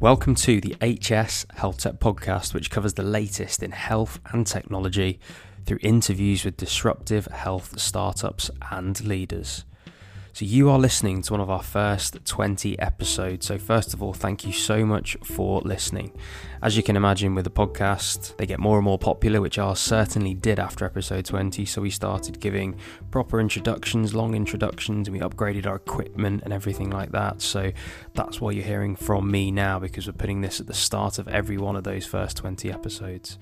Welcome to the HS Health Tech podcast, which covers the latest in health and technology through interviews with disruptive health startups and leaders. So, you are listening to one of our first 20 episodes. So, first of all, thank you so much for listening. As you can imagine, with the podcast, they get more and more popular, which ours certainly did after episode 20. So, we started giving proper introductions, long introductions, and we upgraded our equipment and everything like that. So, that's why you're hearing from me now because we're putting this at the start of every one of those first 20 episodes.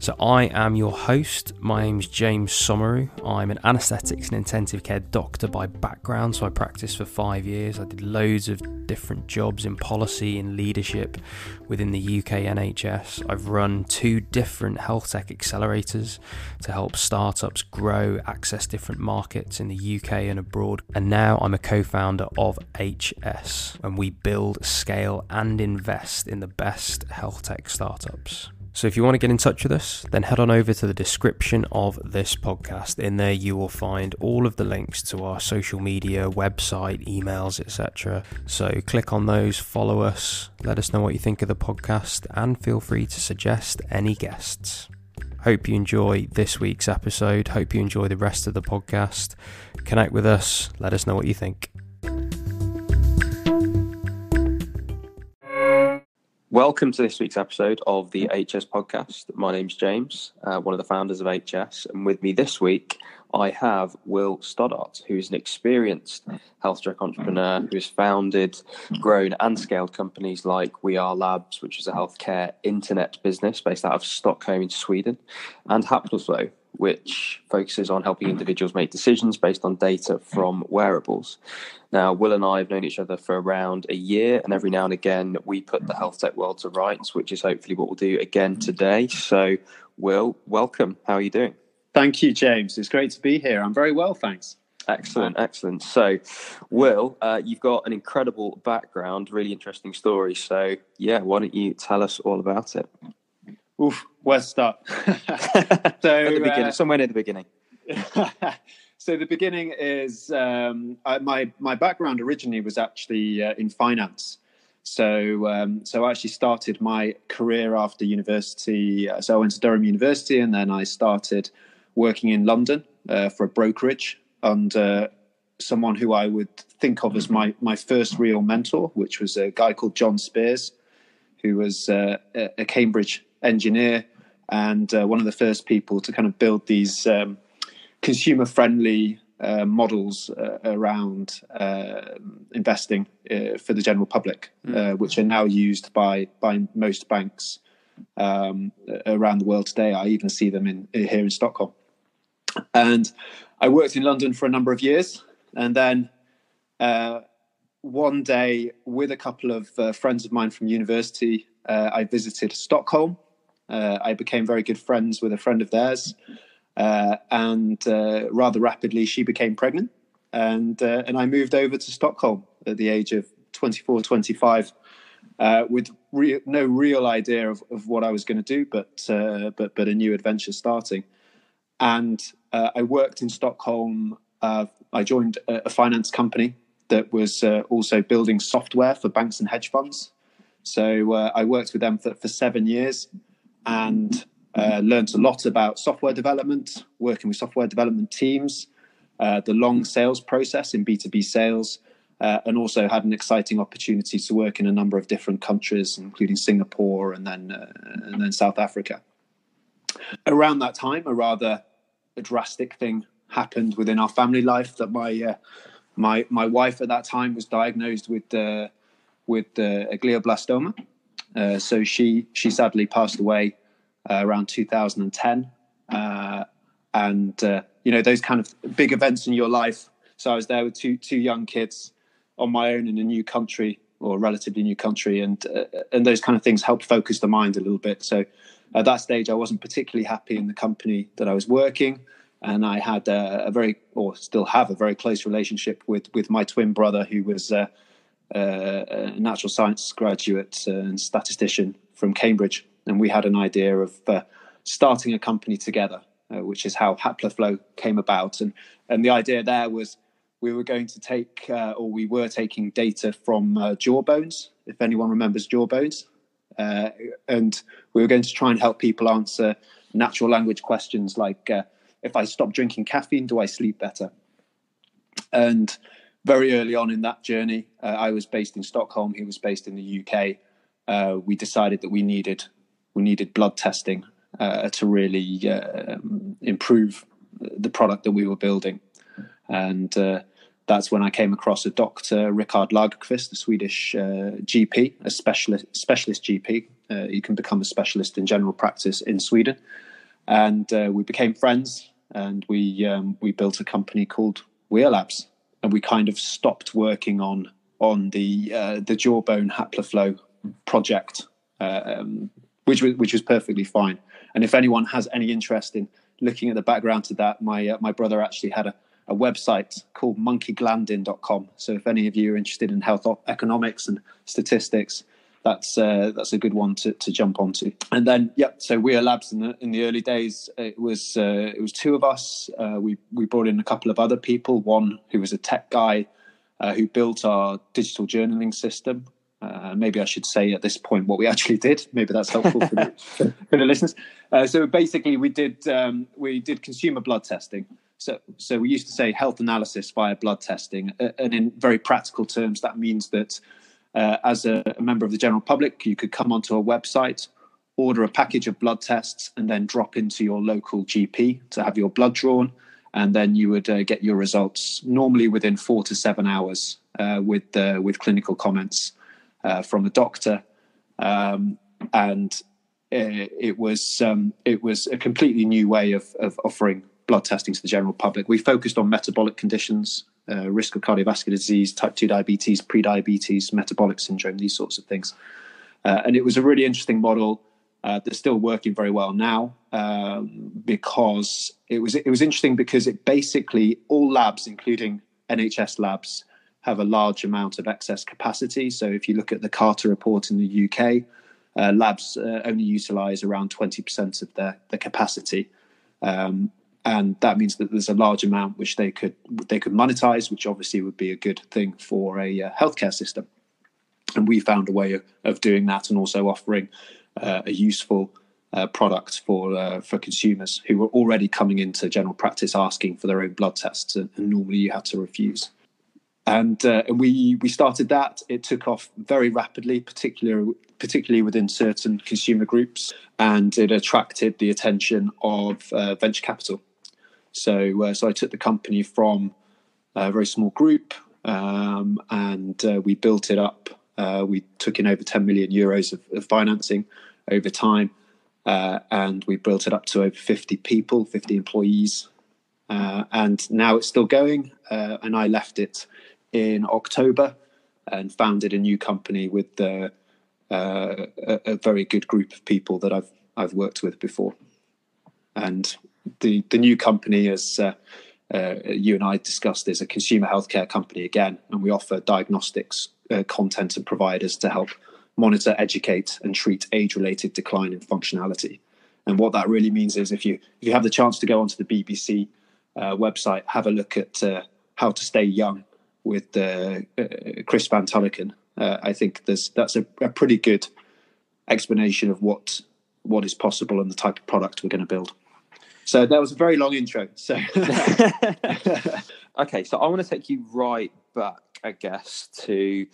So, I am your host. My name is James Somauroo. I'm an anaesthetics and intensive care doctor by background. So, I practiced for five years. I did loads of different jobs in policy and leadership within the UK NHS. I've run two different health tech accelerators to help startups grow, access different markets in the UK and abroad. And now I'm a co founder of HS, and we build, scale, and invest in the best health tech startups. So if you want to get in touch with us, then head on over to the description of this podcast. In there, you will find all of the links to our social media, website, emails, etc. So click on those, follow us, let us know what you think of the podcast, and feel free to suggest any guests. Hope you enjoy this week's episode. Hope you enjoy the rest of the podcast. Connect with us. Let us know what you think. Welcome to this week's episode of the HS podcast. My name's James, uh, one of the founders of HS, and with me this week I have Will Stoddart, who's an experienced health tech entrepreneur who has founded, grown, and scaled companies like Werlabs, which is a healthcare internet business based out of Stockholm in Sweden, and Haploflow, which focuses on helping individuals make decisions based on data from wearables. Now, Will and I have known each other for around a year, and every now and again we put the health tech world to rights, which is hopefully what we'll do again today. So, Will, welcome. How are you doing? Thank you, James. It's great to be here. I'm very well, thanks. Excellent, excellent. So, Will, uh, you've got an incredible background, really interesting story. So, yeah, why don't you tell us all about it? Oof, where start? so, At the beginning, uh, somewhere near the beginning. so the beginning is um, I, my my background originally was actually uh, in finance. So um, so I actually started my career after university. Uh, so I went to Durham University, and then I started working in London uh, for a brokerage under someone who I would think of as my my first real mentor, which was a guy called John Spears, who was uh, a Cambridge engineer and uh, one of the first people to kind of build these um, consumer friendly uh, models uh, around uh, investing uh, for the general public, mm. which are now used by by most banks um, around the world today. I even see them in here in Stockholm. And I worked in London for a number of years, and then one day, with a couple of friends of mine from university, I visited Stockholm uh, I became very good friends with a friend of theirs, uh, and uh, rather rapidly she became pregnant, and uh, and I moved over to Stockholm at the age of 24, 25, uh, with re- no real idea of, of what I was going to do, but uh, but but a new adventure starting, and I worked in Stockholm. I joined a, a, finance company that was also building software for banks and hedge funds. So I worked with them for, for seven years and uh, learned a lot about software development, working with software development teams, uh, the long sales process in B2B sales, uh, and also had an exciting opportunity to work in a number of different countries, including Singapore and then, uh, and then South Africa. Around that time, a rather drastic thing happened within our family life that my uh, my my wife at that time was diagnosed with uh, with a glioblastoma, uh, so she she sadly passed away uh, around 2010, uh, and uh, you know those kind of big events in your life. So I was there with two two young kids on my own in a new country or relatively new country, and uh, and those kind of things help focus the mind a little bit. So at that stage, I wasn't particularly happy in the company that I was working. And I had a, a very, or still have a very close relationship with with my twin brother, who was a natural science graduate and statistician from Cambridge, and we had an idea of uh, starting a company together, uh, which is how Haploflow came about. And and the idea there was we were going to take, uh, or we were taking data from uh, jawbones if anyone remembers Jawbones. Uh, and we were going to try and help people answer natural language questions like uh, if I stop drinking caffeine, do I sleep better? And very early on in that journey, uh, I was based in Stockholm. He was based in the UK. Uh, we decided that we needed we needed blood testing uh, to really uh, improve the product that we were building, and uh, that's when I came across a doctor, Rickard Lagerqvist, a Swedish uh, GP, a specialist specialist GP. you can become a specialist in general practice in Sweden, and we became friends. And we um, we built a company called Werlabs and we kind of stopped working on on the uh, the jawbone haploflow project, um, which was which was perfectly fine. And if anyone has any interest in looking at the background to that, my uh, my brother actually had a, a website called monkeyglandin.com. So if any of you are interested in health economics and statistics, that's uh, that's a good one to, to jump onto. And then, yeah, so Werlabs in the in the early days, it was uh, it was two of us. Uh, we we brought in a couple of other people. One who was a tech guy uh, who built our digital journaling system. Uh, maybe I should say at this point what we actually did. Maybe that's helpful for, the, for the listeners. Uh, so basically, we did um, we did consumer blood testing. So, so we used to say health analysis via blood testing, and in very practical terms, that means that uh, as a, a, member of the general public, you could come onto a website, order a package of blood tests, and then drop into your local GP to have your blood drawn. And then you would uh, get your results normally within four to seven hours uh, with with clinical comments uh, from a doctor. Um, and uh, it was um, it was a completely new way of, of offering blood testing to the general public. We focused on metabolic conditions, uh, risk of cardiovascular disease, type 2 diabetes, pre-diabetes, metabolic syndrome, these sorts of things. Uh, and it was a really interesting model uh, that's still working very well now um, because it was it was interesting because it basically all labs, including NHS labs, have a large amount of excess capacity. So if you look at the Carter report in the UK, uh, labs uh, only utilise around 20% of their, their capacity. Um, and that means that there's a large amount which they could they could monetize, which obviously would be a good thing for a uh, healthcare system. And we found a way of, of doing that, and also offering uh, a useful uh, product for uh, for consumers who were already coming into general practice asking for their own blood tests, and, and normally you had to refuse. And, uh, and we we started that. It took off very rapidly, particularly particularly within certain consumer groups, and it attracted the attention of uh, venture capital. So, uh, so I took the company from a very small group, um, and uh, we built it up. Uh, we took in over 10 million euros of, of financing over time, uh, and we built it up to over 50 people, 50 employees, uh, and now it's still going. Uh, and I left it in October and founded a new company with a, a very good group of people that I've I've worked with before, and the the new company, as uh, uh, you and I discussed, is a consumer healthcare company again, and we offer diagnostics uh, content and providers to help monitor, educate, and treat age-related decline in functionality. And what that really means is, if you if you have the chance to go onto the BBC uh, website, have a look at uh, how to stay young with uh, Chris Van Tulleken. I think there's that's a, a pretty good explanation of what what is possible and the type of product we're going to build. So that was a very long intro. So okay, so I want to take you right back, I guess, to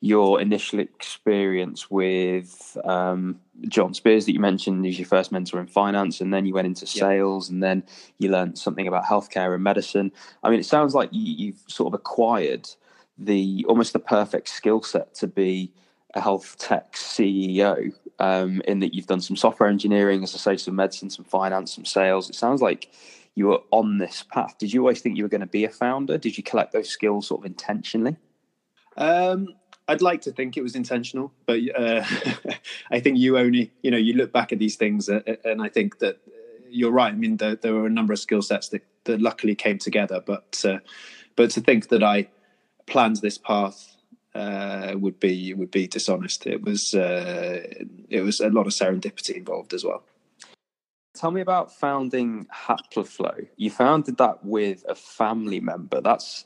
your initial experience with um, John Spears that you mentioned. He was your first mentor in finance, and then you went into sales, and then you learned something about healthcare and medicine. I mean, it sounds like you, you've sort of acquired the almost the perfect skill set to be a health tech CEO um, in that you've done some software engineering, as I say, some medicine, some finance, some sales. It sounds like you were on this path. Did you always think you were going to be a founder? Did you collect those skills sort of intentionally? Um, I'd like to think it was intentional, but uh, I think you only, you know, you look back at these things, uh, uh, and I think that you're right. I mean, there, there were a number of skill sets that, that luckily came together, but uh, but to think that I planned this path uh, would be would be dishonest. It was uh, it was a lot of serendipity involved as well. tell me about founding Haploflow. You founded that with a family member. That's,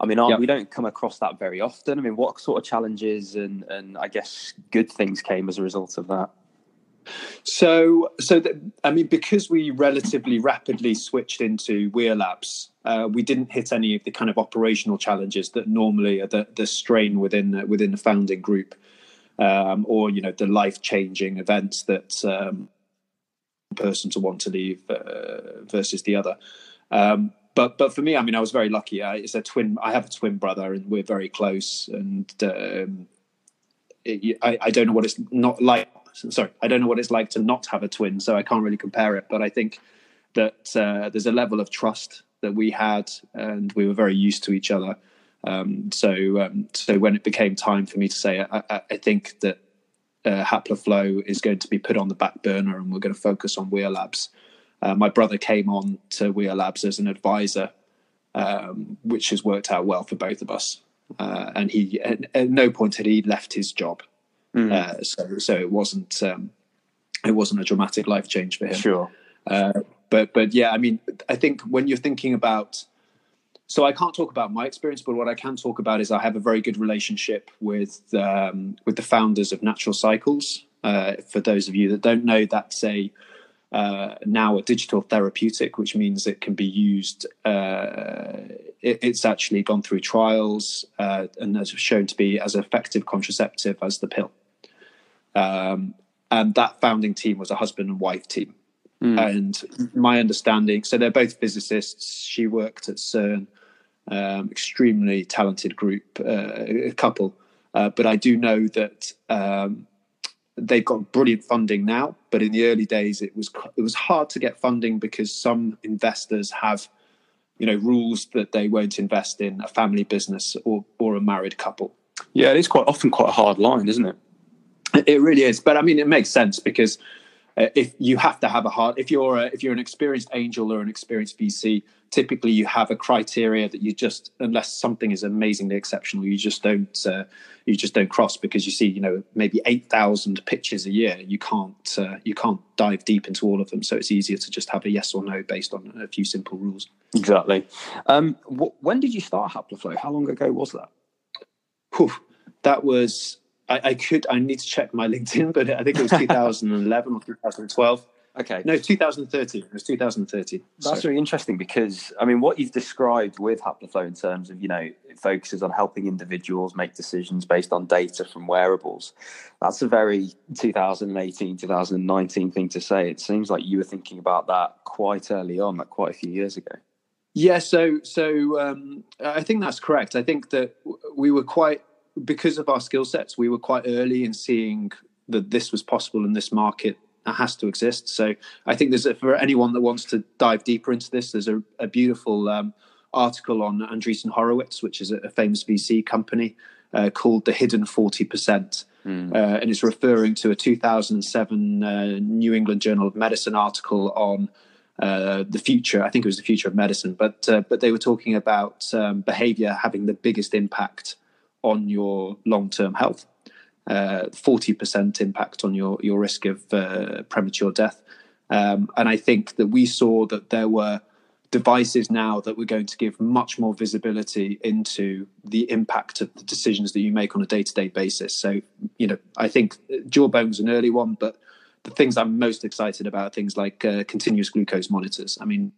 I mean, yep. we don't come across that very often. I mean, what sort of challenges and and I guess good things came as a result of that? So, so that, I mean, because we relatively rapidly switched into Werlabs, uh, we didn't hit any of the kind of operational challenges that normally are the, the strain within within the founding group, um, or you know the life changing events that um, person to want to leave uh, versus the other. Um, but but for me, I mean, I was very lucky. I, it's a twin. I have a twin brother, and we're very close. And um, it, I, I don't know what it's not like sorry, I don't know what it's like to not have a twin, so I can't really compare it. But I think that uh, there's a level of trust that we had, and we were very used to each other. Um, so, um, so when it became time for me to say, I, I, I think that uh, Haploflow is going to be put on the back burner, and we're going to focus on Werlabs. Uh, my brother came on to Werlabs as an advisor, um, which has worked out well for both of us. Uh, and he, at, at, no point had he left his job. Mm. Uh, so so it wasn't um, it wasn't a dramatic life change for him. Sure. Uh, but but yeah, I mean, I think when you're thinking about so I can't talk about my experience, but what I can talk about is I have a very good relationship with um, with the founders of Natural Cycles. Uh, for those of you that don't know, that's a uh, now a digital therapeutic, which means it can be used. Uh, it, it's actually gone through trials uh, and has shown to be as effective contraceptive as the pill. Um, and that founding team was a husband and wife team. Mm. And my understanding, so they're both physicists. She worked at CERN, um, extremely talented group, uh, couple. Uh, but I do know that um, they've got brilliant funding now. But in the early days, it was it was hard to get funding because some investors have, you know, rules that they won't invest in a family business or or a married couple. Yeah, it is quite often quite a hard line, isn't it? It really is, but I mean, it makes sense because uh, if you have to have a hard, if you're a, if you're an experienced angel or an experienced VC, typically you have a criteria that you just, unless something is amazingly exceptional, you just don't uh, you just don't cross because you see, you know, maybe eight thousand pitches a year. You can't uh, you can't dive deep into all of them, so it's easier to just have a yes or no based on a few simple rules. Exactly. Um, wh- when did you start Haploflow? How long ago was that? Whew, that was I, I, could. I need to check my LinkedIn, but I think it was 2011 or 2012. Okay. No, 2013. It was 2013. That's so. really interesting because I mean, what you've described with Haploflow in terms of you know it focuses on helping individuals make decisions based on data from wearables. That's a very 2018, 2019 thing to say. It seems like you were thinking about that quite early on, like quite a few years ago. Yeah. So, so um, I think that's correct. I think that we were quite because of our skill sets, we were quite early in seeing that this was possible in this market that has to exist. So I think there's a, for anyone that wants to dive deeper into this, there's a, a beautiful um, article on Andreessen Horowitz, which is a, a famous VC company uh, called "The Hidden Forty Percent," mm. uh, and it's referring to a 2007 uh, New England Journal of Medicine article on. Uh, the future, I think it was the future of medicine, but uh, but they were talking about um, behavior having the biggest impact on your long term health, uh, 40% impact on your, your risk of uh, premature death. Um, and I think that we saw that there were devices now that were going to give much more visibility into the impact of the decisions that you make on a day to day basis. So, you know, I think Jawbone was an early one, but the things I'm most excited about are things like uh, continuous glucose monitors. I mean,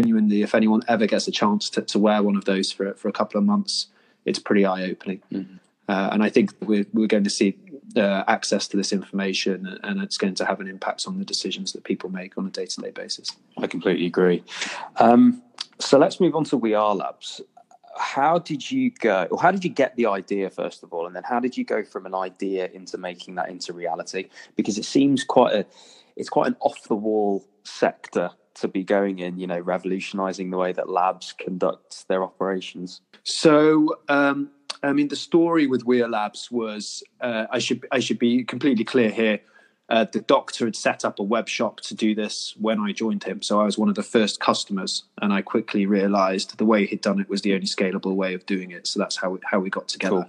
genuinely, if anyone ever gets a chance to, to wear one of those for, for a couple of months, it's pretty eye opening. Mm-hmm. Uh, and I think we're, we're going to see uh, access to this information and it's going to have an impact on the decisions that people make on a day to day basis. I completely agree. Um, so let's move on to Werlabs. How did you go, or how did you get the idea, first of all? And then how did you go from an idea into making that into reality? Because it seems quite a, it's quite an off the wall sector to be going in, you know, revolutionizing the way that labs conduct their operations? So, um, I mean, the story with Werlabs was uh, I should I should be completely clear here. Uh, the doctor had set up a web shop to do this when I joined him, so I was one of the first customers, and I quickly realised the way he'd done it was the only scalable way of doing it. So that's how we, how we got together. Cool.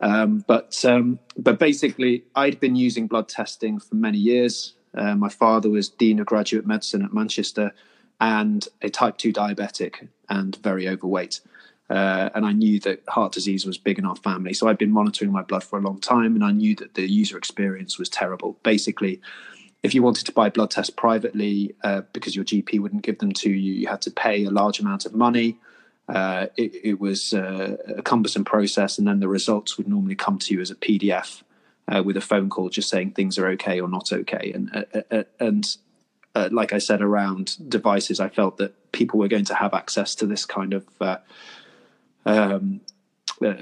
Um, but um, but basically, I'd been using blood testing for many years. Uh, my father was dean of graduate medicine at Manchester, and a type two diabetic and very overweight. Uh, and I knew that heart disease was big in our family. So I'd been monitoring my blood for a long time, and I knew that the user experience was terrible. Basically, if you wanted to buy blood tests privately uh, because your GP wouldn't give them to you, you had to pay a large amount of money. Uh, it, it, was uh, a cumbersome process, and then the results would normally come to you as a PDF uh, with a phone call, just saying things are okay or not okay. And uh, and like I said, around devices, I felt that people were going to have access to this kind of um, uh,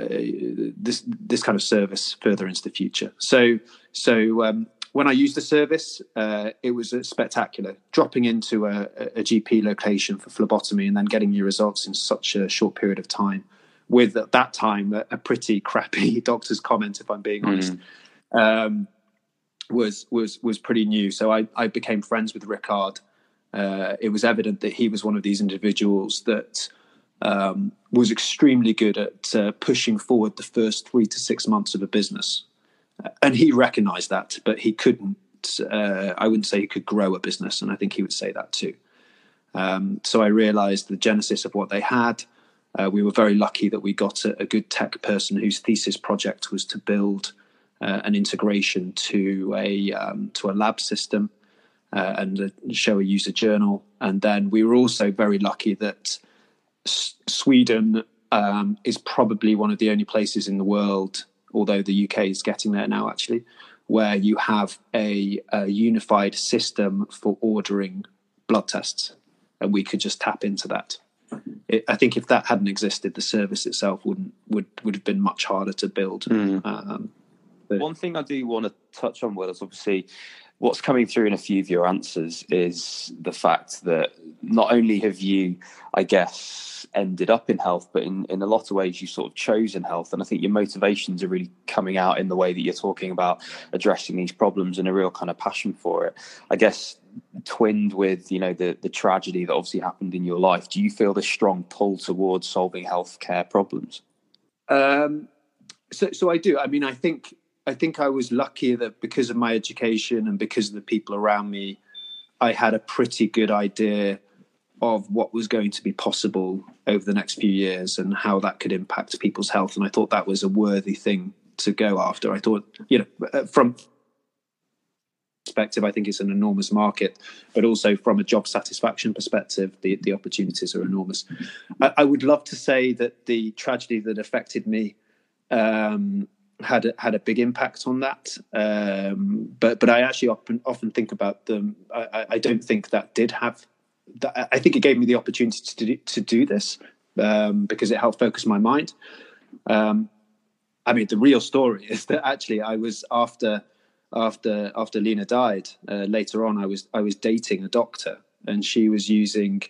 this this kind of service further into the future. So so um, when I used the service, uh, it was spectacular. Dropping into a, a, GP location for phlebotomy and then getting your results in such a short period of time, with at that time a, a pretty crappy doctor's comment, if I'm being mm. Um, was was was pretty new. So I, I became friends with Ricard. Uh, it was evident that he was one of these individuals that um, was extremely good at uh, pushing forward the first three to six months of a business. And he recognized that, but he couldn't, uh, I wouldn't say he could grow a business. And I think he would say that too. Um, so I realized the genesis of what they had. Uh, we were very lucky that we got a, a, good tech person whose thesis project was to build uh, an integration to a um, to a lab system uh, and show a user journal. And then we were also very lucky that Sweden um, is probably one of the only places in the world, although the UK is getting there now, actually, where you have a, a unified system for ordering blood tests, and we could just tap into that. It, I think if that hadn't existed, the service itself wouldn't would would have been much harder to build. Mm. Um, One thing I do want to touch on, Will, is obviously what's coming through in a few of your answers is the fact that not only have you, I guess, ended up in health, but in, in a lot of ways you sort of chosen health. And I think your motivations are really coming out in the way that you're talking about addressing these problems and a real kind of passion for it. I guess twinned with, you know, the, the tragedy that obviously happened in your life, do you feel this strong pull towards solving healthcare problems? Um, so, so I do. I mean, I think I think I was lucky that because of my education and because of the people around me, I had a pretty good idea of what was going to be possible over the next few years and how that could impact people's health. And I thought that was a worthy thing to go after. I thought, you know, uh, from perspective, I think it's an enormous market, but also from a job satisfaction perspective, the, the opportunities are enormous. I, I would love to say that the tragedy that affected me um, had a, had a big impact on that. Um, but but I actually often often think about them. I, I, don't think that did have. That, I think it gave me the opportunity to do, to do this um, because it helped focus my mind. Um, I mean, the real story is that actually I was after after after Lena died. Uh, later on, I was I was dating a doctor, and she was using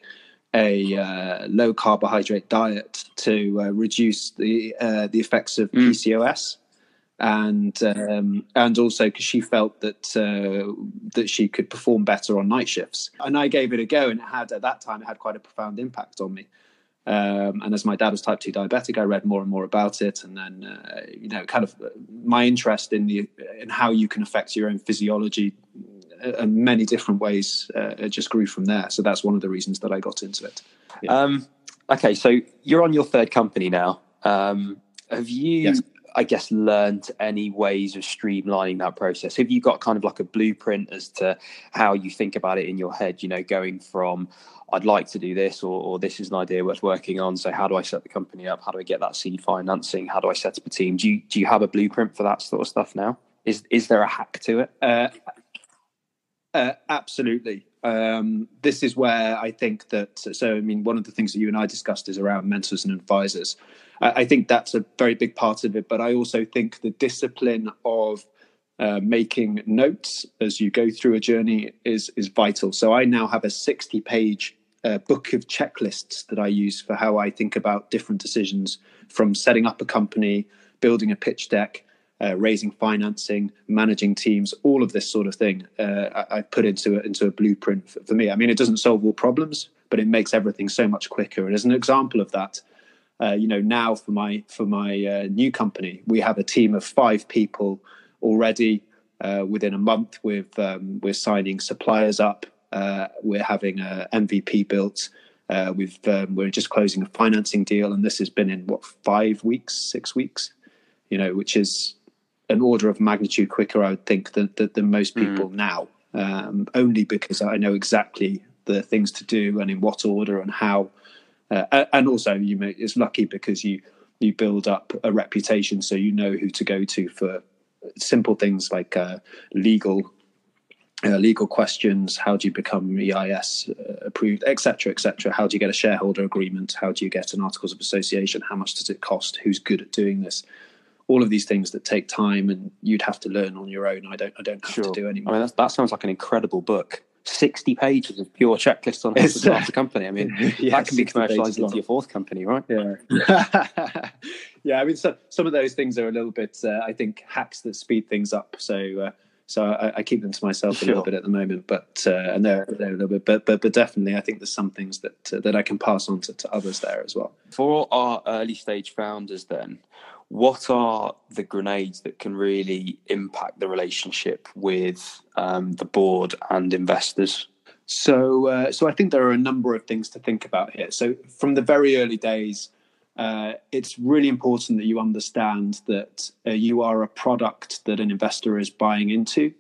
a uh, low carbohydrate diet to uh, reduce the uh, the effects of mm. PCOS and um, and also because she felt that uh, that she could perform better on night shifts. And I gave it a go, and it had at that time it had quite a profound impact on me. Um, and as my dad was type two diabetic, I read more and more about it, and then uh, you know, kind of uh, my interest in the in how you can affect your own physiology uh, in many different ways uh, it just grew from there. So that's one of the reasons that I got into it. Yeah. Um, okay, so you're on your third company now. Um, have you? Yes I guess, learned any ways of streamlining that process? Have you got kind of like a blueprint as to how you think about it in your head? You know, going from I'd like to do this, or, or this is an idea worth working on. So, how do I set the company up? How do I get that seed financing? How do I set up a team? Do you do you have a blueprint for that sort of stuff now? Is is there a hack to it? Uh, uh, absolutely. Um, this is where I think that. So, I mean, one of the things that you and I discussed is around mentors and advisors. I think that's a very big part of it. But I also think the discipline of uh, making notes as you go through a journey is is vital. So I now have a sixty page uh, book of checklists that I use for how I think about different decisions, from setting up a company, building a pitch deck. Uh, raising financing, managing teams, all of this sort of thing, uh, I, I, put into a, into a blueprint for, for me. I mean, it doesn't solve all problems, but it makes everything so much quicker. And as an example of that, uh, you know, now for my for my uh, new company, we have a team of five people already. Uh, within a month, we've um, we're signing suppliers up. Uh, we're having a MVP built. Uh, we've um, we're just closing a financing deal, and this has been in what five weeks, six weeks, you know, which is an order of magnitude quicker, I would think, than, than most hmm. people mm. now. Um, only because I know exactly the things to do and in what order and how. Uh, and also, you may, it's lucky because you you build up a reputation, so you know who to go to for simple things like uh, legal uh, legal questions. How do you become EIS uh, approved, etc., etc. How do you get a shareholder agreement? How do you get an articles of association? How much does it cost? Who's good at doing this? All of these things that take time and you'd have to learn on your own. I don't. I don't have sure. to do anymore. I mean, that sounds like an incredible book. 60 pages of pure checklists on how to start a company. I mean, yeah, that can be commercialized into your fourth company, right? Yeah. yeah. I mean, so, some of those things are a little bit, uh, I think, hacks that speed things up. So, uh, so I, I, keep them to myself sure. a little bit at the moment, but uh, and they're, they're, a little bit, but but but definitely, I think there's some things that uh, that I can pass on to, to others there as well. For our early stage founders, then, what are the grenades that can really impact the relationship with um, the board and investors? So, uh, so I think there are a number of things to think about here. So, from the very early days, uh, it's really important that you understand that uh, you are a product that an investor is buying into,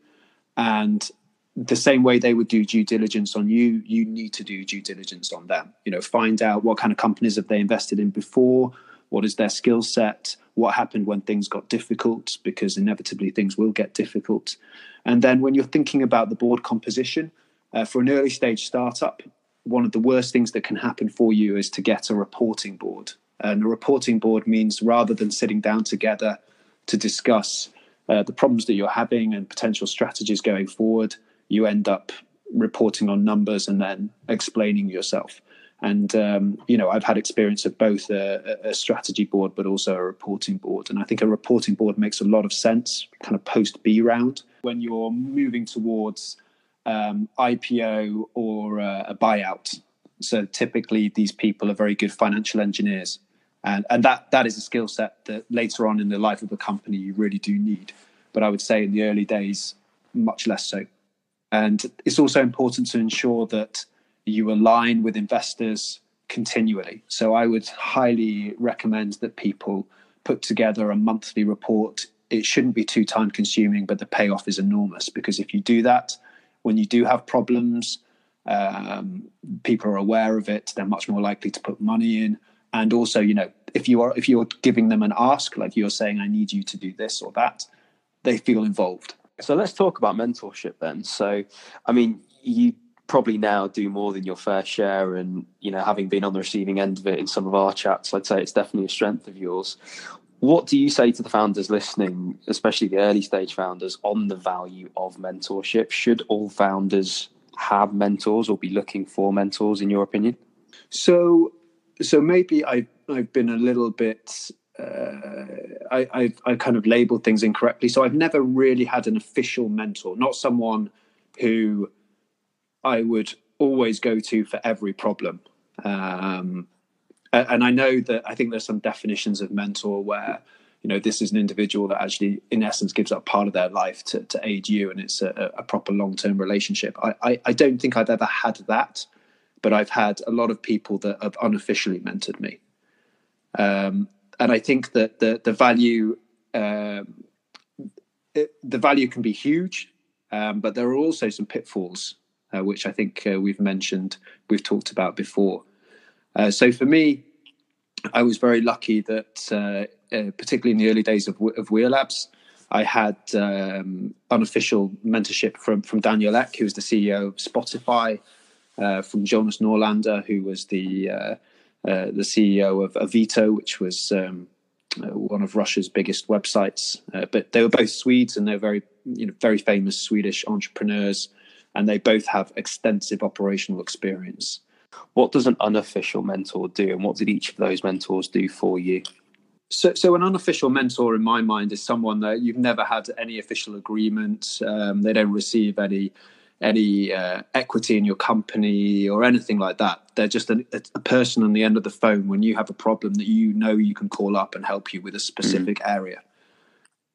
and the same way they would do due diligence on you, you need to do due diligence on them. You know, find out what kind of companies have they invested in before, what is their skill set, what happened when things got difficult, because inevitably things will get difficult. And then when you're thinking about the board composition, uh, for an early stage startup, one of the worst things that can happen for you is to get a reporting board. And a reporting board means rather than sitting down together to discuss uh, the problems that you're having and potential strategies going forward, you end up reporting on numbers and then explaining yourself. And um, you know, I've had experience of both a, a, strategy board, but also a reporting board. And I think a reporting board makes a lot of sense, kind of post B round, when you're moving towards um, IPO or uh, a buyout. So typically, these people are very good financial engineers, and and that that is a skill set that later on in the life of a company you really do need. But I would say in the early days, much less so. And it's also important to ensure that you align with investors continually. So I would highly recommend that people put together a monthly report. It shouldn't be too time consuming, but the payoff is enormous because if you do that, when you do have problems, um, people are aware of it. They're much more likely to put money in. And also, you know, if you are if you're giving them an ask, like you're saying, I need you to do this or that, they feel involved. So let's talk about mentorship then. So, I mean, you probably now do more than your fair share and you know having been on the receiving end of it in some of our chats i'd say it's definitely a strength of yours. What do you say to the founders listening especially the early stage founders on the value of mentorship? Should all founders have mentors or be looking for mentors in your opinion? So so maybe i i've been a little bit uh, I, I've, I kind of labeled things incorrectly. So I've never really had an official mentor, not someone who I would always go to for every problem. Um, and I know that I think there's some definitions of mentor where you know this is an individual that actually in essence gives up part of their life to, to aid you and it's a, a proper long-term relationship I, I, I, don't think i've ever had that but i've had a lot of people that have unofficially mentored me um, and i think that the, the value um, it, the value can be huge um, but there are also some pitfalls uh, which I think uh, we've mentioned, we've talked about before. Uh, so for me, I was very lucky that, uh, uh, particularly in the early days of, of Werlabs, I had um, unofficial mentorship from from Daniel Ek, who was the CEO of Spotify, from Jonas Norlander, who was the the CEO of Avito, which was um, one of Russia's biggest websites. but they were both Swedes, and they're very you know very famous Swedish entrepreneurs and they both have extensive operational experience. What does an unofficial mentor do, and what did each of those mentors do for you? So, so an unofficial mentor, in my mind, is someone that you've never had any official agreement. Um, they don't receive any any uh, equity in your company or anything like that. They're just a, a, person on the end of the phone when you have a problem that you know you can call up and help you with a specific mm. area.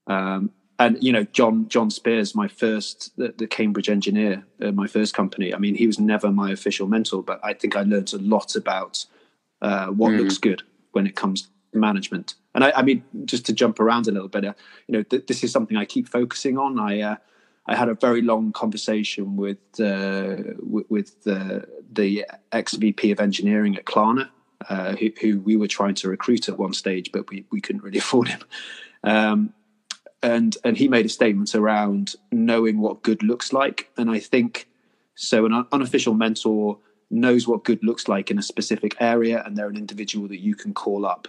Um, and you know John John Spears, my first the, the Cambridge engineer, uh, my first company. I mean, he was never my official mentor, but I think I learned a lot about uh, what mm. looks good when it comes to management. And I, I mean, just to jump around a little bit, uh, you know, th- this is something I keep focusing on. I uh, I had a very long conversation with uh, with, with the ex VP of engineering at Klarna, uh, who, who, we were trying to recruit at one stage, but we, we couldn't really afford him. Um, and and he made a statement around knowing what good looks like, and I think so. An unofficial mentor knows what good looks like in a specific area, and they're an individual that you can call up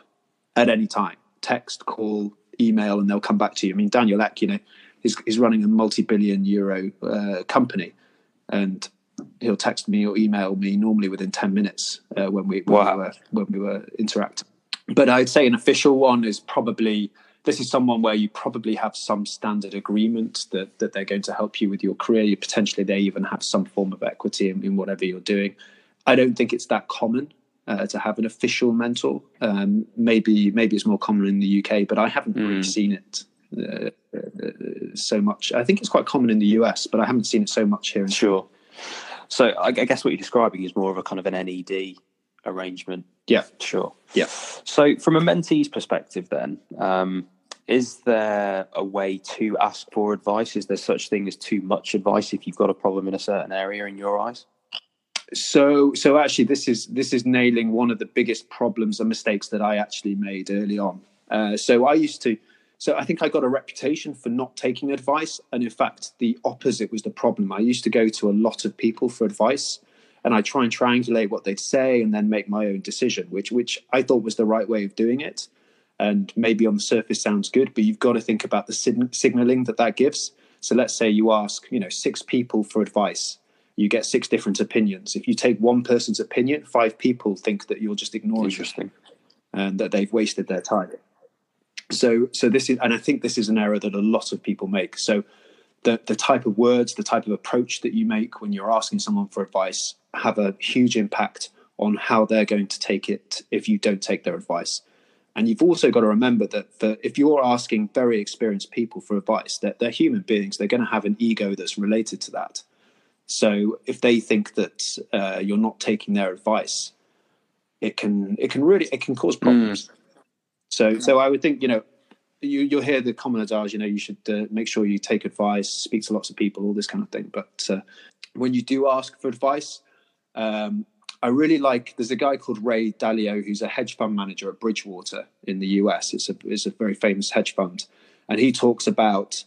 at any time, text, call, email, and they'll come back to you. I mean, Daniel Ek, you know, is, is running a multi-billion euro uh, company, and he'll text me or email me normally within ten minutes uh, when we when, wow. we were, when we were interacting. But I'd say an official one is probably this is someone where you probably have some standard agreement that that they're going to help you with your career. You potentially they even have some form of equity in, in whatever you're doing. I don't think it's that common uh, to have an official mentor. Um, maybe maybe it's more common in the UK, but I haven't mm. really seen it uh, uh, so much. I think it's quite common in the US, but I haven't seen it so much here. sure. So I, guess what you're describing is more of a kind of an NED arrangement. Yeah, sure. Yeah. So from a mentee's perspective, then, um, is there a way to ask for advice? Is there such thing as too much advice if you've got a problem in a certain area in your eyes? So, so actually, this is this is nailing one of the biggest problems and mistakes that I actually made early on. Uh, so I used to so I think I got a reputation for not taking advice. And in fact, the opposite was the problem. I used to go to a lot of people for advice and I try and triangulate what they'd say and then make my own decision, which which I thought was the right way of doing it. And maybe on the surface sounds good, but you've got to think about the sig- signaling that that gives. So let's say you ask, you know, six people for advice. You get six different opinions. If you take one person's opinion, five people think that you're just ignoring Interesting. and that they've wasted their time so so this is and i think this is an error that a lot of people make so the the type of words the type of approach that you make when you're asking someone for advice have a huge impact on how they're going to take it if you don't take their advice. And you've also got to remember that for, if you're asking very experienced people for advice that they're, they're human beings. They're going to have an ego that's related to that. So if they think that uh, you're not taking their advice it can it can really it can cause problems. Mm. So, so I would think, you know, you, you'll hear the common adage, you know, you should uh, make sure you take advice, speak to lots of people, all this kind of thing. But uh, when you do ask for advice, um, I really like. There's a guy called Ray Dalio who's a hedge fund manager at Bridgewater in the US. It's a it's a very famous hedge fund, and he talks about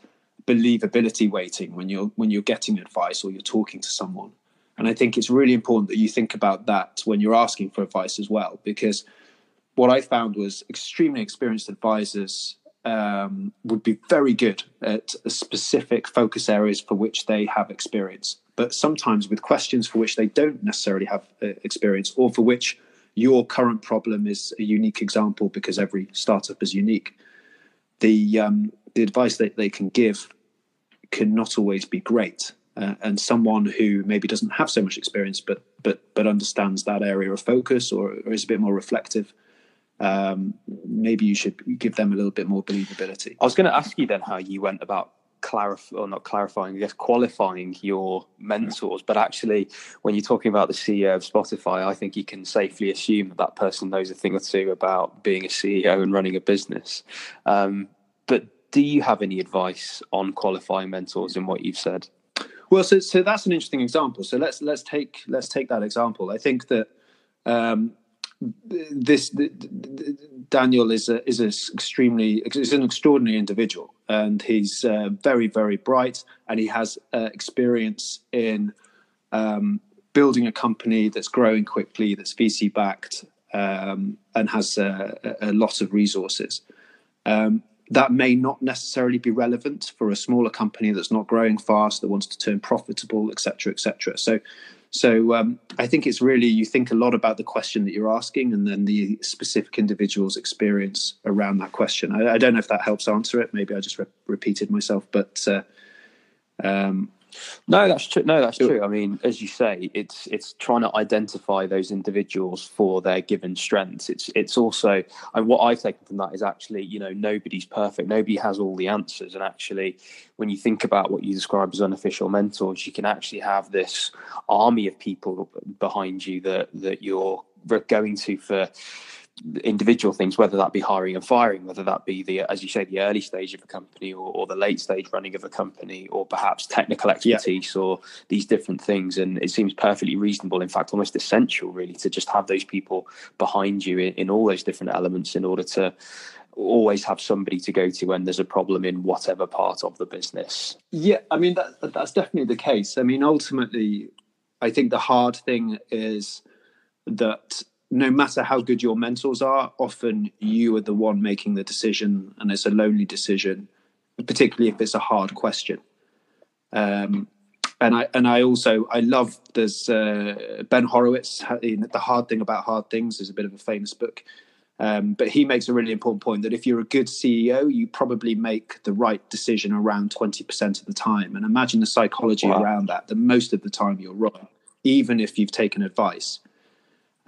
believability weighting when you're when you're getting advice or you're talking to someone. And I think it's really important that you think about that when you're asking for advice as well, because what I found was extremely experienced advisors um, would be very good at specific focus areas for which they have experience, but sometimes with questions for which they don't necessarily have uh, experience, or for which your current problem is a unique example because every startup is unique. The um, the advice that they can give can not always be great, uh, and someone who maybe doesn't have so much experience but but but understands that area of focus or, or is a bit more reflective um, maybe you should give them a little bit more believability. I was going to ask you then how you went about clarifying, or not clarifying, I guess qualifying your mentors. But actually, when you're talking about the CEO of Spotify, I think you can safely assume that that person knows a thing or two about being a CEO and running a business. Um, but do you have any advice on qualifying mentors in what you've said? Well, so so that's an interesting example. So let's let's take let's take that example. I think that um, this Daniel is a, is a extremely is an extraordinary individual, and he's uh, very very bright, and he has uh, experience in um, building a company that's growing quickly, that's VC backed, um, and has a, a, lot of resources. Um, that may not necessarily be relevant for a smaller company that's not growing fast, that wants to turn profitable, etc., etc. So so um, I think it's really you think a lot about the question that you're asking, and then the specific individual's experience around that question. I, I don't know if that helps answer it. Maybe I just re- repeated myself, but uh, um, No, that's true. No, that's true. I mean, as you say, it's it's trying to identify those individuals for their given strengths. It's it's also, and what I've taken from that is actually, you know, nobody's perfect. Nobody has all the answers. And actually, when you think about what you describe as unofficial mentors, you can actually have this army of people behind you that that you're going to for individual things, whether that be hiring and firing, whether that be the, as you say, the early stage of a company or, or the late stage running of a company, or perhaps technical expertise yeah. or these different things. And it seems perfectly reasonable, in fact, almost essential, really, to just have those people behind you in, in all those different elements in order to always have somebody to go to when there's a problem in whatever part of the business. Yeah, I mean that that's definitely the case. I mean, ultimately, I think the hard thing is that no matter how good your mentors are, often you are the one making the decision, and it's a lonely decision, particularly if it's a hard question. Um, and I and I also I love there's uh, Ben Horowitz. The hard thing about hard things is a bit of a famous book, um, but he makes a really important point that if you're a good CEO, you probably make the right decision around twenty percent of the time. And imagine the psychology wow. around that. That most of the time you're wrong, even if you've taken advice.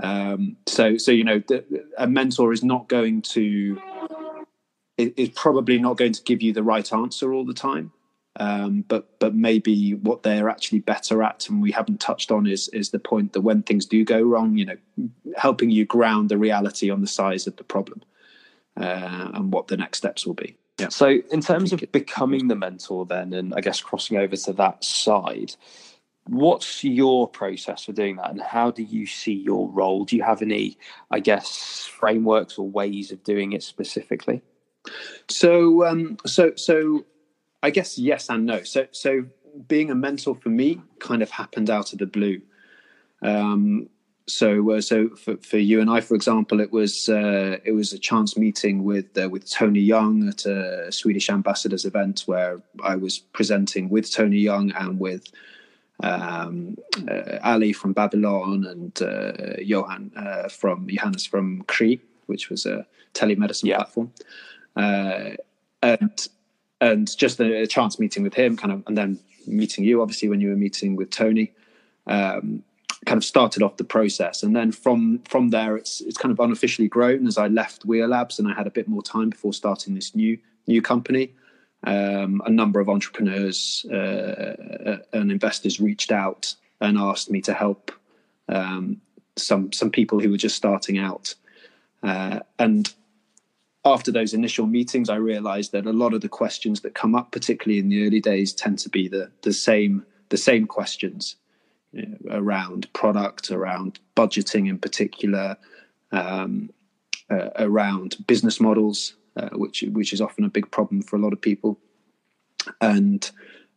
Um, so, so you know, the, a mentor is not going to is probably not going to give you the right answer all the time. Um, but but maybe what they're actually better at, and we haven't touched on, is is the point that when things do go wrong, you know, helping you ground the reality on the size of the problem uh, and what the next steps will be. Yeah. So, in terms of becoming the mentor, then, and I guess crossing over to that side, what's your process for doing that and how do you see your role? Do you have any i guess frameworks or ways of doing it specifically? So um so so i guess yes and no. So so being a mentor for me kind of happened out of the blue. Um so uh, so for, for you and I, for example, it was uh, it was a chance meeting with uh, with Tony Young at a Swedish ambassadors event where I was presenting with Tony Young and with um, uh, Ali from Babylon and uh, Johan uh, from Johannes from Kry, which was a telemedicine yeah. platform, uh, and and just a, a, chance meeting with him, kind of, and then meeting you, obviously, when you were meeting with Tony. Um, kind of started off the process and then from from there it's it's kind of unofficially grown as I left Werlabs and I had a bit more time before starting this new new company um, a number of entrepreneurs uh, and investors reached out and asked me to help um, some some people who were just starting out. Uh, and after those initial meetings, I realized that a lot of the questions that come up, particularly in the early days, tend to be the the same the same questions you know, around product, around budgeting in particular, um, uh, around business models, uh, which which is often a big problem for a lot of people. And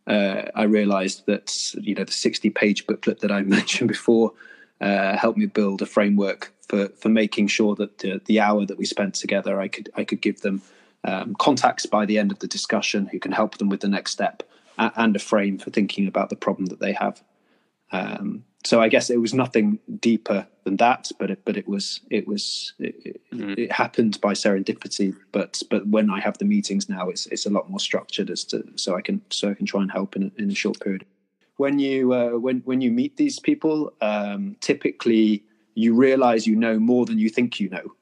uh, I realised that you know the sixty-page booklet that I mentioned before uh, helped me build a framework for for making sure that the, the hour that we spent together, I could I could give them um, contacts by the end of the discussion who can help them with the next step and a frame for thinking about the problem that they have. Um, so I guess it was nothing deeper than that, but it, but it was it was it, mm. it, happened by serendipity. But but when I have the meetings now, it's it's a lot more structured as to so I can so I can try and help in a, in a short period. When you uh, when when you meet these people, um, typically you realize you know more than you think you know,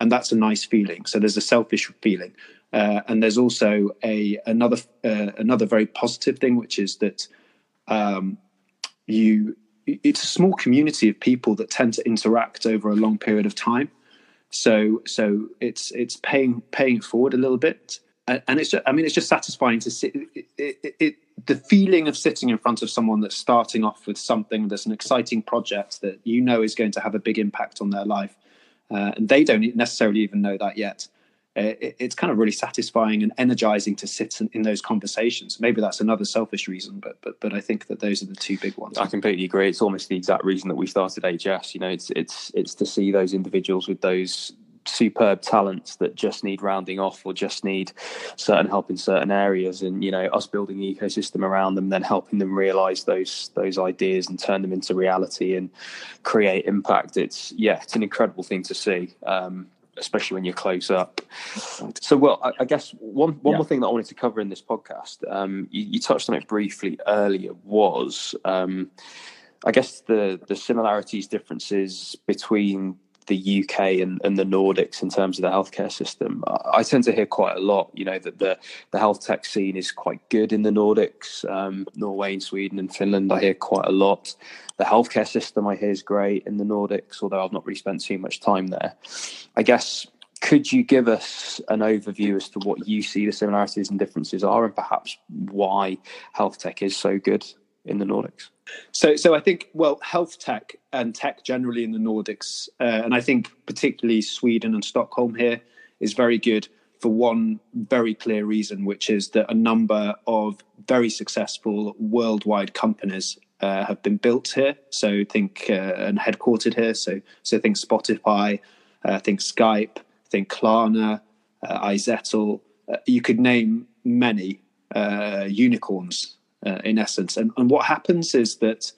and that's a nice feeling. So there's a selfish feeling, uh, and there's also a another uh, another very positive thing, which is that um, you it's a small community of people that tend to interact over a long period of time. So so it's it's paying paying forward a little bit, and it's just, I mean it's just satisfying to see it, it, it, the feeling of sitting in front of someone that's starting off with something that's an exciting project that you know is going to have a big impact on their life, uh, and they don't necessarily even know that yet it, it's kind of really satisfying and energizing to sit in, in, those conversations. Maybe that's another selfish reason, but but but I think that those are the two big ones. I completely agree. It's almost the exact reason that we started HS. You know, it's it's it's to see those individuals with those superb talents that just need rounding off or just need certain help in certain areas and you know us building the ecosystem around them then helping them realize those those ideas and turn them into reality and create impact it's yeah it's an incredible thing to see um, especially when you're close up. So, well, I, I guess one one yeah. more thing that I wanted to cover in this podcast, um, you, you, touched on it briefly earlier, was um, I guess the the similarities, differences between the UK and, and the Nordics in terms of the healthcare system. I, tend to hear quite a lot, you know, that the, the health tech scene is quite good in the Nordics, um, Norway and Sweden and Finland. I hear quite a lot. The healthcare system I hear is great in the Nordics, although I've not really spent too much time there. I guess could you give us an overview as to what you see the similarities and differences are, and perhaps why health tech is so good in the Nordics? So, so I think well, health tech and tech generally in the Nordics, uh, and I think particularly Sweden and Stockholm here is very good for one very clear reason, which is that a number of very successful worldwide companies uh, have been built here. So think uh, and headquartered here. So so think Spotify, uh, think Skype, think Klarna, uh, iZettle. Uh, you could name many uh, unicorns uh, in essence. And, and what happens is that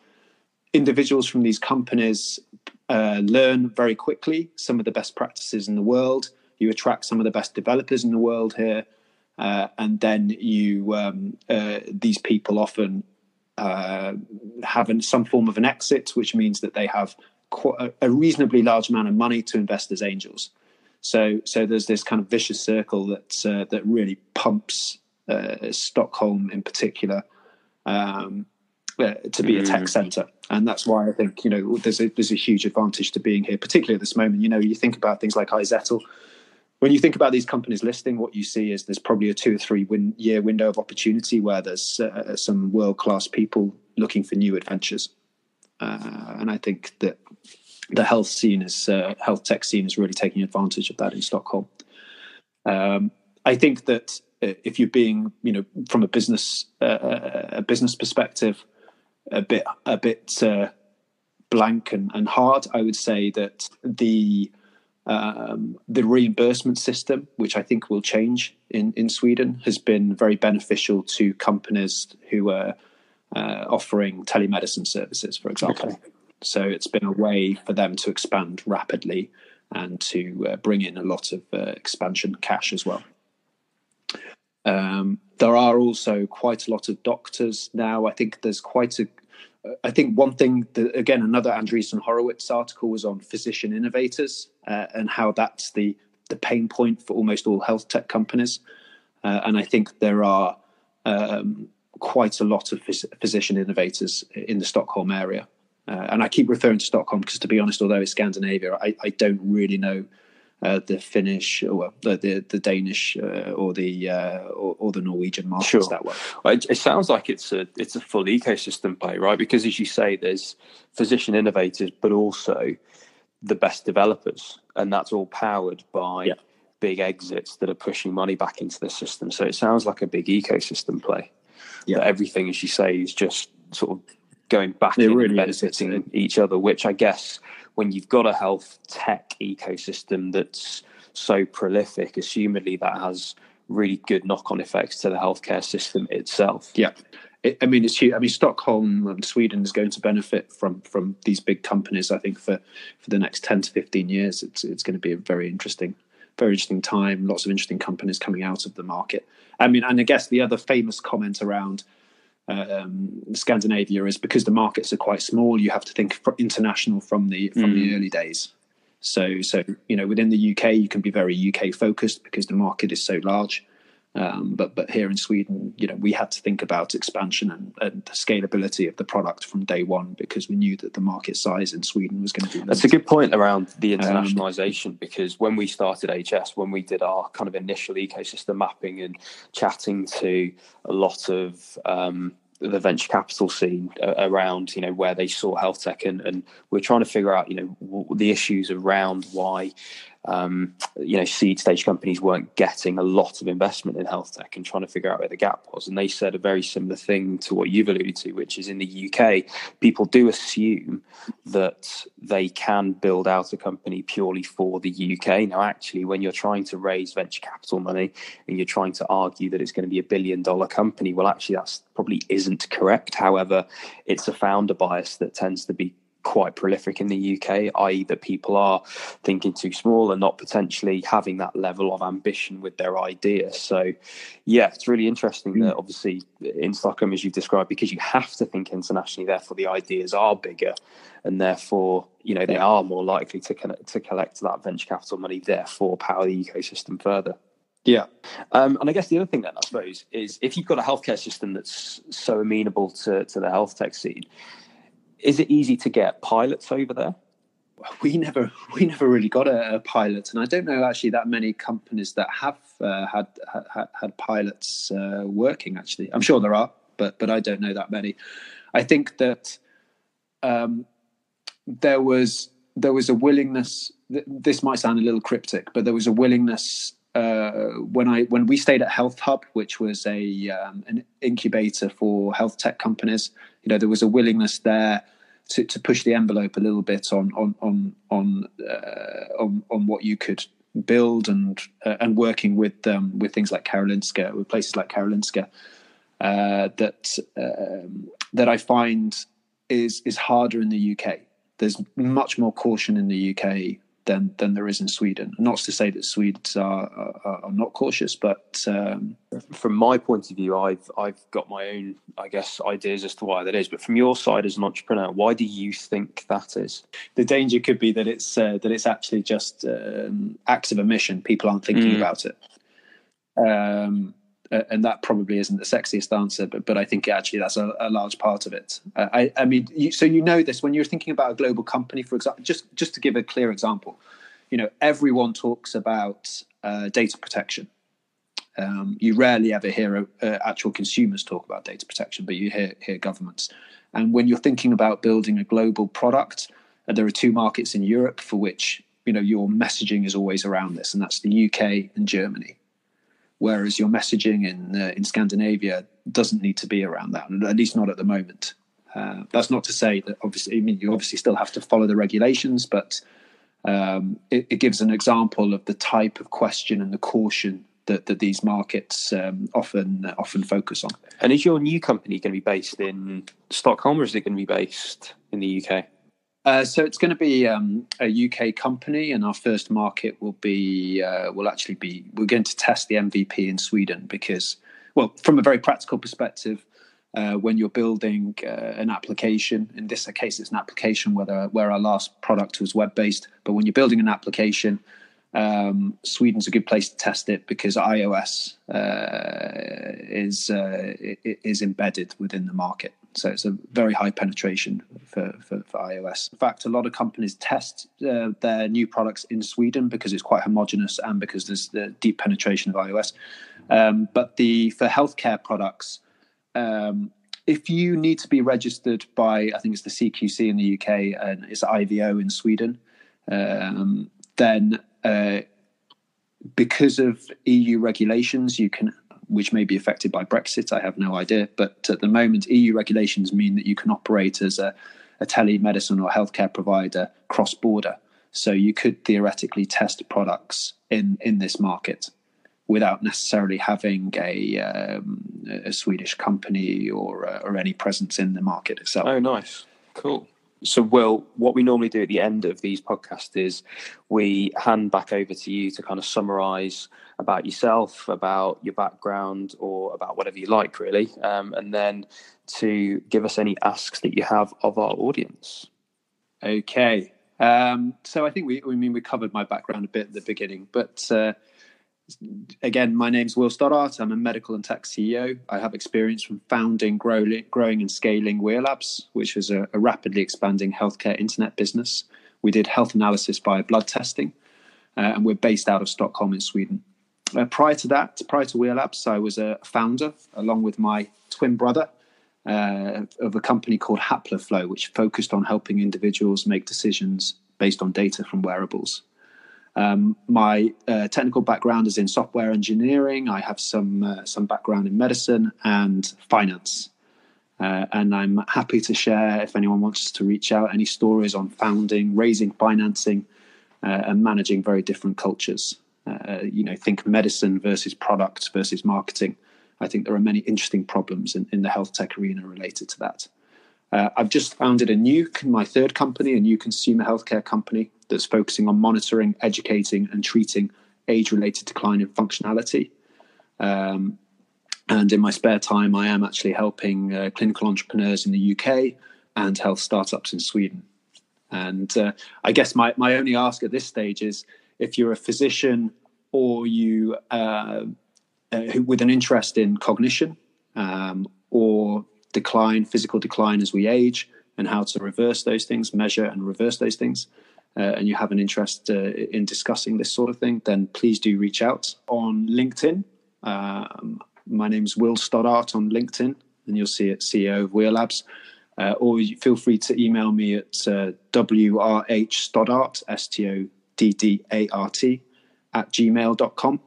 individuals from these companies uh, learn very quickly some of the best practices in the world. You attract some of the best developers in the world here, uh, and then you um, uh, these people often uh, have an, some form of an exit, which means that they have a, reasonably large amount of money to invest as angels. So, so there's this kind of vicious circle that uh, that really pumps uh, Stockholm in particular um, uh, to be a tech mm. center, and that's why I think you know there's a there's a huge advantage to being here, particularly at this moment. You know, you think about things like iZettle. When you think about these companies listing, what you see is there's probably a two or three win- year window of opportunity where there's uh, some world class people looking for new adventures, uh, and I think that the health scene is uh, health tech scene is really taking advantage of that in Stockholm. Um, I think that uh, if you're being, you know, from a business uh, a business perspective, a bit a bit uh, blank and, and hard, I would say that the um, the reimbursement system, which I think will change in, in Sweden, has been very beneficial to companies who are uh, offering telemedicine services, for example. Okay. So it's been a way for them to expand rapidly and to uh, bring in a lot of uh, expansion cash as well. Um, there are also quite a lot of doctors now. I think there's quite a. I think one thing that again another Andreessen Horowitz article was on physician innovators uh, and how that's the the pain point for almost all health tech companies. Uh, and I think there are um, quite a lot of phys- physician innovators in the Stockholm area. Uh, and I keep referring to Stockholm because, to be honest, although it's Scandinavia, I, I don't really know uh, the Finnish, or well, the the, the Danish uh, or the uh, or, or, the Norwegian markets sure. that way. Well, it, it, sounds like it's a it's a full ecosystem play, right? Because as you say, there's physician innovators, but also the best developers, and that's all powered by yeah. big exits that are pushing money back into the system. So it sounds like a big ecosystem play. Yeah, that everything, as you say, is just sort of going back it and really benefiting each other, which I guess when you've got a health tech ecosystem that's so prolific, assumedly that has really good knock-on effects to the healthcare system itself. Yeah. It, I mean, it's huge. I mean, Stockholm and Sweden is going to benefit from from these big companies. I think for for the next ten to fifteen years, it's it's going to be a very interesting, very interesting time. Lots of interesting companies coming out of the market. I mean, and I guess the other famous comment around um, Scandinavia is because the markets are quite small. You have to think international from the from mm. the early days. So so you know within the UK you can be very UK focused because the market is so large. Um, but but here in Sweden, you know, we had to think about expansion and, and, the scalability of the product from day one because we knew that the market size in Sweden was going to be. Limited. That's a good point around the um, internationalization um, because when we started HS, when we did our kind of initial ecosystem mapping and chatting to a lot of um, the venture capital scene uh, around you know where they saw health tech and, and we're trying to figure out you know the issues around why um, you know, seed stage companies weren't getting a lot of investment in health tech and trying to figure out where the gap was. And they said a very similar thing to what you've alluded to, which is in the UK, people do assume that they can build out a company purely for the UK. Now, actually, when you're trying to raise venture capital money and you're trying to argue that it's going to be a billion dollar company, well, actually, that's probably isn't correct. However, it's a founder bias that tends to be quite prolific in the UK, i.e., that people are thinking too small and not potentially having that level of ambition with their idea. So, yeah, it's really interesting mm. that obviously in Stockholm, as you've described, because you have to think internationally, therefore the ideas are bigger, and therefore you know they yeah. are more likely to connect, to collect that venture capital money, therefore power the ecosystem further. Yeah. Um, and I guess the other thing then, I suppose, is if you've got a healthcare system that's so amenable to, to the health tech scene, is it easy to get pilots over there? We never, we never really got a, a pilot, and I don't know actually that many companies that have uh, had, had, had pilots uh, working. Actually, I'm sure there are, but but I don't know that many. I think that um, there was there was a willingness. This might sound a little cryptic, but there was a willingness uh, when I when we stayed at Health Hub, which was a um, an incubator for health tech companies, you know, there was a willingness there to, to push the envelope a little bit on on on on uh, on, on what you could build and uh, and working with um, with things like Karolinska, with places like Karolinska, uh, that um, that I find is is harder in the UK. There's much more caution in the UK than than there is in Sweden. Not to say that Swedes are are, are not cautious, but um, from my point of view, I've I've got my own, I guess, ideas as to why that is. But from your side as an entrepreneur, why do you think that is? The danger could be that it's uh, that it's actually just um, acts of omission. People aren't thinking mm. about it. Um, and that probably isn't the sexiest answer, but but I think actually that's a, a large part of it. Uh, I, I mean, you, so you know this when you're thinking about a global company, for example. Just just to give a clear example, you know, everyone talks about uh, data protection. Um, you rarely ever hear uh, actual consumers talk about data protection, but you hear hear governments. And when you're thinking about building a global product, uh, there are two markets in Europe for which you know your messaging is always around this, and that's the UK and Germany whereas your messaging in uh, in Scandinavia doesn't need to be around that, at least not at the moment. Uh, that's not to say that obviously, I mean, you obviously still have to follow the regulations, but um, it, it, gives an example of the type of question and the caution that, that these markets um, often uh, often focus on. And is your new company going to be based in Stockholm, or is it going to be based in the UK? Uh, so it's going to be um, a UK company, and our first market will be uh, will actually be we're going to test the MVP in Sweden because, well, from a very practical perspective, uh, when you're building uh, an application, in this case, it's an application where where our last product was web based, but when you're building an application, um, Sweden's a good place to test it because iOS uh, is uh, is embedded within the market. So it's a very high penetration for, for, for iOS. In fact, a lot of companies test uh, their new products in Sweden because it's quite homogenous and because there's the deep penetration of iOS. Um, but the for healthcare products, um, if you need to be registered by, I think it's the CQC in the UK and it's IVO in Sweden, um, then uh, because of EU regulations, you can which may be affected by Brexit. I have no idea. But at the moment, EU regulations mean that you can operate as a, a telemedicine or healthcare provider cross border. So you could theoretically test products in, in this market without necessarily having a, um, a Swedish company or, uh, or any presence in the market itself. Oh, nice. Cool. So, Will, what we normally do at the end of these podcasts is we hand back over to you to kind of summarize about yourself, about your background, or about whatever you like, really, um, and then to give us any asks that you have of our audience. Okay. Um, so I think we, I mean, we covered my background a bit at the beginning, but uh, again, my name's Will Stoddart. I'm a medical and tech CEO. I have experience from founding, growing, growing and scaling Werlabs, which was a, a, rapidly expanding healthcare internet business. We did health analysis by blood testing, uh, and we're based out of Stockholm in Sweden. Uh, prior to that, prior to Werlabs, I was a founder along with my twin brother uh, of a company called Haploflow, which focused on helping individuals make decisions based on data from wearables. Um, my uh, technical background is in software engineering. I have some uh, some background in medicine and finance, uh, and I'm happy to share if anyone wants to reach out any stories on founding, raising financing, uh, and managing very different cultures. Uh, you know, think medicine versus product versus marketing. I think there are many interesting problems in, in the health tech arena related to that. Uh, I've just founded a new, my third company, a new consumer healthcare company that's focusing on monitoring, educating, and treating age-related decline in functionality. Um, and in my spare time, I am actually helping uh, clinical entrepreneurs in the UK and health startups in Sweden. And uh, I guess my, my only ask at this stage is if you're a physician or you uh, uh, with an interest in cognition um, or decline, physical decline as we age, and how to reverse those things, measure and reverse those things, uh, and you have an interest uh, in discussing this sort of thing, then please do reach out on LinkedIn. Um, my name is Will Stoddart on LinkedIn, and you'll see it CEO of Werlabs. Uh, or feel free to email me at uh, wrhstoddart, S T O D D A R T, at gmail.com.